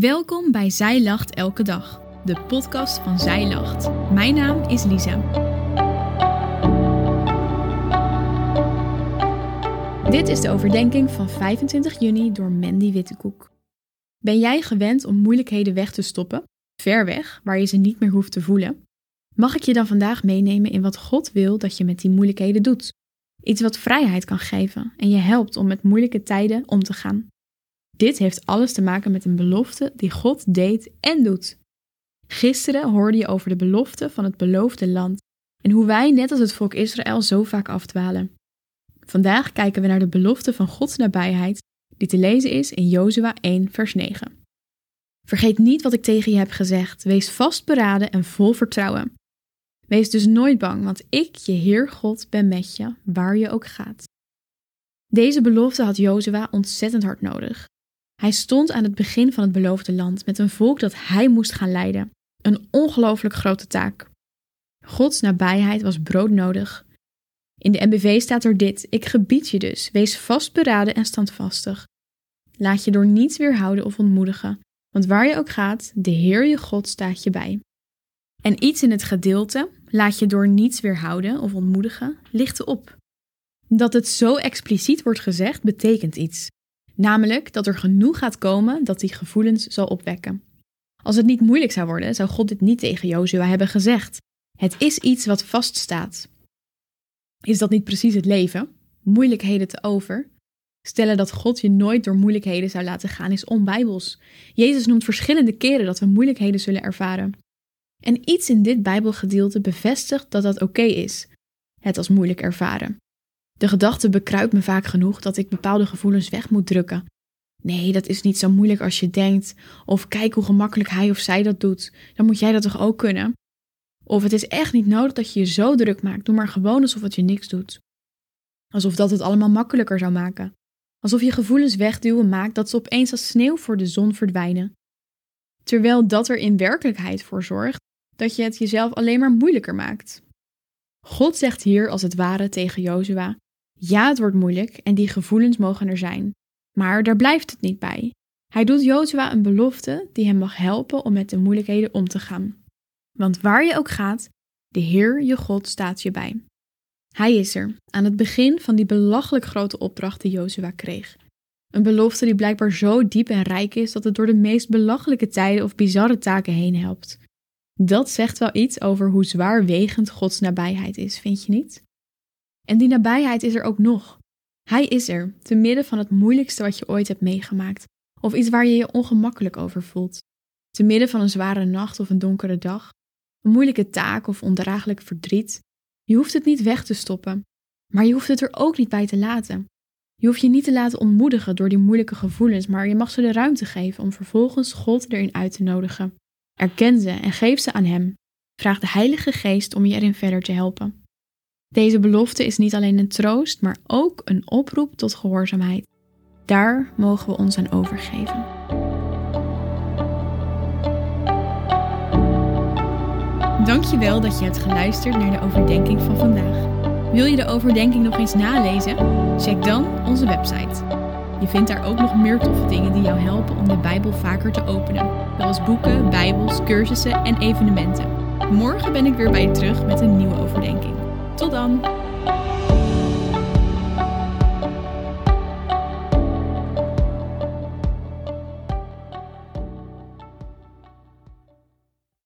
Welkom bij Zij Lacht Elke Dag, de podcast van Zij Lacht. Mijn naam is Lisa. Dit is de overdenking van 25 juni door Mandy Wittekoek. Ben jij gewend om moeilijkheden weg te stoppen, ver weg, waar je ze niet meer hoeft te voelen? Mag ik je dan vandaag meenemen in wat God wil dat je met die moeilijkheden doet? Iets wat vrijheid kan geven en je helpt om met moeilijke tijden om te gaan. Dit heeft alles te maken met een belofte die God deed en doet. Gisteren hoorde je over de belofte van het beloofde land en hoe wij, net als het volk Israël, zo vaak afdwalen. Vandaag kijken we naar de belofte van Gods nabijheid, die te lezen is in Jozua 1, vers 9. Vergeet niet wat ik tegen je heb gezegd. Wees vastberaden en vol vertrouwen. Wees dus nooit bang, want ik, je Heer God, ben met je, waar je ook gaat. Deze belofte had Jozua ontzettend hard nodig. Hij stond aan het begin van het beloofde land met een volk dat hij moest gaan leiden. Een ongelooflijk grote taak. Gods nabijheid was broodnodig. In de MBV staat er dit: Ik gebied je dus, wees vastberaden en standvastig. Laat je door niets weerhouden of ontmoedigen, want waar je ook gaat, de Heer je God staat je bij. En iets in het gedeelte, laat je door niets weerhouden of ontmoedigen, licht op. Dat het zo expliciet wordt gezegd, betekent iets. Namelijk dat er genoeg gaat komen dat die gevoelens zal opwekken. Als het niet moeilijk zou worden, zou God dit niet tegen Jozua hebben gezegd. Het is iets wat vaststaat. Is dat niet precies het leven? Moeilijkheden te over? Stellen dat God je nooit door moeilijkheden zou laten gaan is onbijbels. Jezus noemt verschillende keren dat we moeilijkheden zullen ervaren. En iets in dit Bijbelgedeelte bevestigt dat dat oké is, het als moeilijk ervaren. De gedachte bekruipt me vaak genoeg dat ik bepaalde gevoelens weg moet drukken. Nee, dat is niet zo moeilijk als je denkt. Of kijk hoe gemakkelijk hij of zij dat doet. Dan moet jij dat toch ook kunnen? Of het is echt niet nodig dat je je zo druk maakt. Doe maar gewoon alsof het je niks doet. Alsof dat het allemaal makkelijker zou maken. Alsof je gevoelens wegduwen maakt dat ze opeens als sneeuw voor de zon verdwijnen. Terwijl dat er in werkelijkheid voor zorgt dat je het jezelf alleen maar moeilijker maakt. God zegt hier als het ware tegen Jozua: ja, het wordt moeilijk en die gevoelens mogen er zijn. Maar daar blijft het niet bij. Hij doet Jozua een belofte die hem mag helpen om met de moeilijkheden om te gaan. Want waar je ook gaat, de Heer je God staat je bij. Hij is er, aan het begin van die belachelijk grote opdracht die Jozua kreeg. Een belofte die blijkbaar zo diep en rijk is dat het door de meest belachelijke tijden of bizarre taken heen helpt. Dat zegt wel iets over hoe zwaarwegend Gods nabijheid is, vind je niet? En die nabijheid is er ook nog. Hij is er, te midden van het moeilijkste wat je ooit hebt meegemaakt, of iets waar je je ongemakkelijk over voelt. Te midden van een zware nacht of een donkere dag, een moeilijke taak of ondraaglijk verdriet. Je hoeft het niet weg te stoppen, maar je hoeft het er ook niet bij te laten. Je hoeft je niet te laten ontmoedigen door die moeilijke gevoelens, maar je mag ze de ruimte geven om vervolgens God erin uit te nodigen. Erken ze en geef ze aan Hem. Vraag de Heilige Geest om je erin verder te helpen. Deze belofte is niet alleen een troost, maar ook een oproep tot gehoorzaamheid. Daar mogen we ons aan overgeven. Dankjewel dat je hebt geluisterd naar de overdenking van vandaag. Wil je de overdenking nog eens nalezen? Check dan onze website. Je vindt daar ook nog meer toffe dingen die jou helpen om de Bijbel vaker te openen, zoals boeken, Bijbels, cursussen en evenementen. Morgen ben ik weer bij je terug met een nieuwe overdenking. Tot dan!